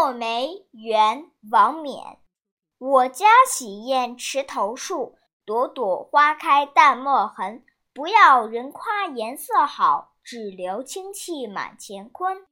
墨梅元王冕。我家洗砚池头树朵朵花开淡墨痕不要人夸颜色好只留清气满乾坤。